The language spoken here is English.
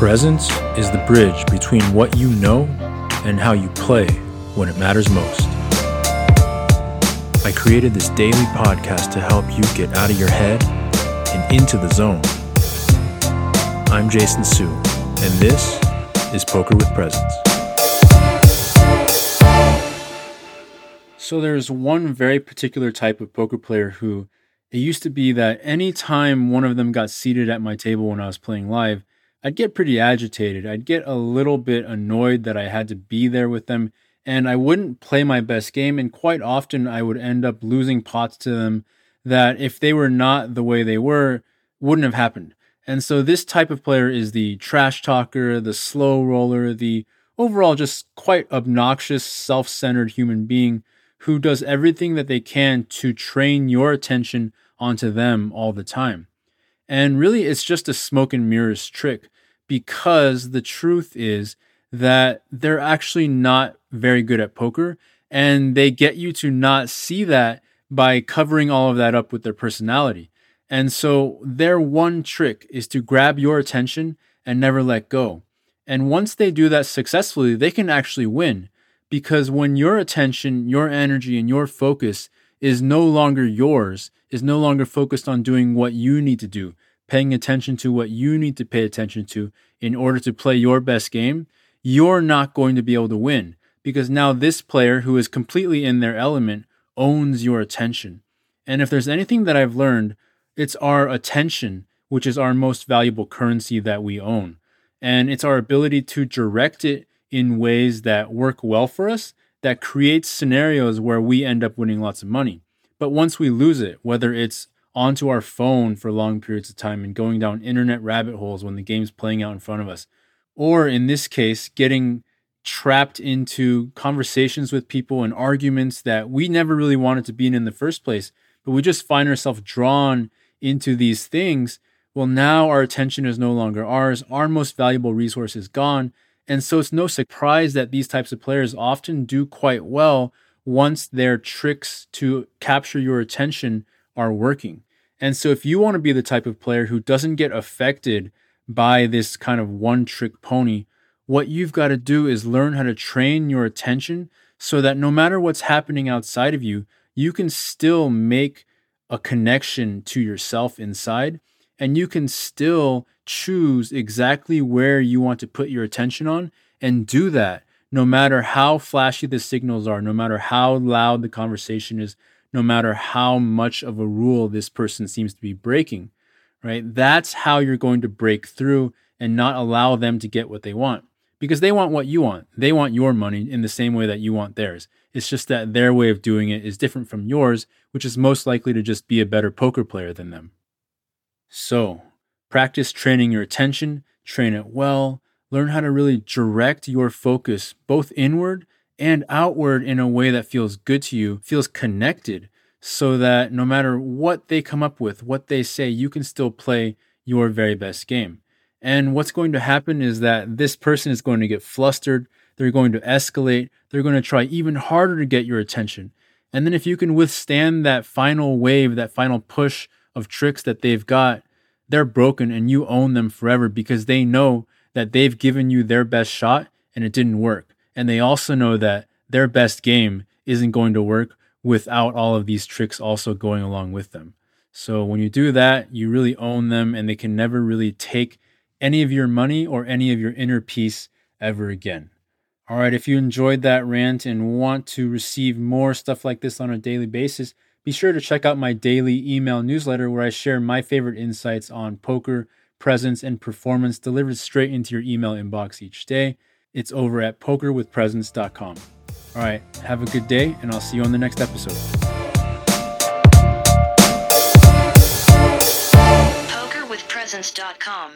Presence is the bridge between what you know and how you play when it matters most. I created this daily podcast to help you get out of your head and into the zone. I'm Jason Su, and this is Poker with Presence. So, there's one very particular type of poker player who it used to be that anytime one of them got seated at my table when I was playing live, I'd get pretty agitated. I'd get a little bit annoyed that I had to be there with them and I wouldn't play my best game. And quite often I would end up losing pots to them that if they were not the way they were, wouldn't have happened. And so this type of player is the trash talker, the slow roller, the overall just quite obnoxious, self centered human being who does everything that they can to train your attention onto them all the time. And really, it's just a smoke and mirrors trick because the truth is that they're actually not very good at poker. And they get you to not see that by covering all of that up with their personality. And so their one trick is to grab your attention and never let go. And once they do that successfully, they can actually win because when your attention, your energy, and your focus is no longer yours, is no longer focused on doing what you need to do, paying attention to what you need to pay attention to in order to play your best game, you're not going to be able to win because now this player who is completely in their element owns your attention. And if there's anything that I've learned, it's our attention, which is our most valuable currency that we own. And it's our ability to direct it in ways that work well for us that creates scenarios where we end up winning lots of money. But once we lose it, whether it's onto our phone for long periods of time and going down internet rabbit holes when the game's playing out in front of us, or in this case, getting trapped into conversations with people and arguments that we never really wanted to be in in the first place, but we just find ourselves drawn into these things. Well, now our attention is no longer ours. Our most valuable resource is gone. And so it's no surprise that these types of players often do quite well once their tricks to capture your attention are working. And so if you want to be the type of player who doesn't get affected by this kind of one trick pony, what you've got to do is learn how to train your attention so that no matter what's happening outside of you, you can still make a connection to yourself inside and you can still choose exactly where you want to put your attention on and do that no matter how flashy the signals are, no matter how loud the conversation is, no matter how much of a rule this person seems to be breaking, right? That's how you're going to break through and not allow them to get what they want because they want what you want. They want your money in the same way that you want theirs. It's just that their way of doing it is different from yours, which is most likely to just be a better poker player than them. So, practice training your attention, train it well, learn how to really direct your focus both inward and outward in a way that feels good to you, feels connected, so that no matter what they come up with, what they say, you can still play your very best game. And what's going to happen is that this person is going to get flustered, they're going to escalate, they're going to try even harder to get your attention. And then if you can withstand that final wave, that final push of tricks that they've got, they're broken and you own them forever because they know that they've given you their best shot and it didn't work. And they also know that their best game isn't going to work without all of these tricks also going along with them. So when you do that, you really own them and they can never really take any of your money or any of your inner peace ever again. All right, if you enjoyed that rant and want to receive more stuff like this on a daily basis, be sure to check out my daily email newsletter where I share my favorite insights on poker, presence, and performance delivered straight into your email inbox each day. It's over at pokerwithpresence.com. All right, have a good day, and I'll see you on the next episode. PokerWithPresence.com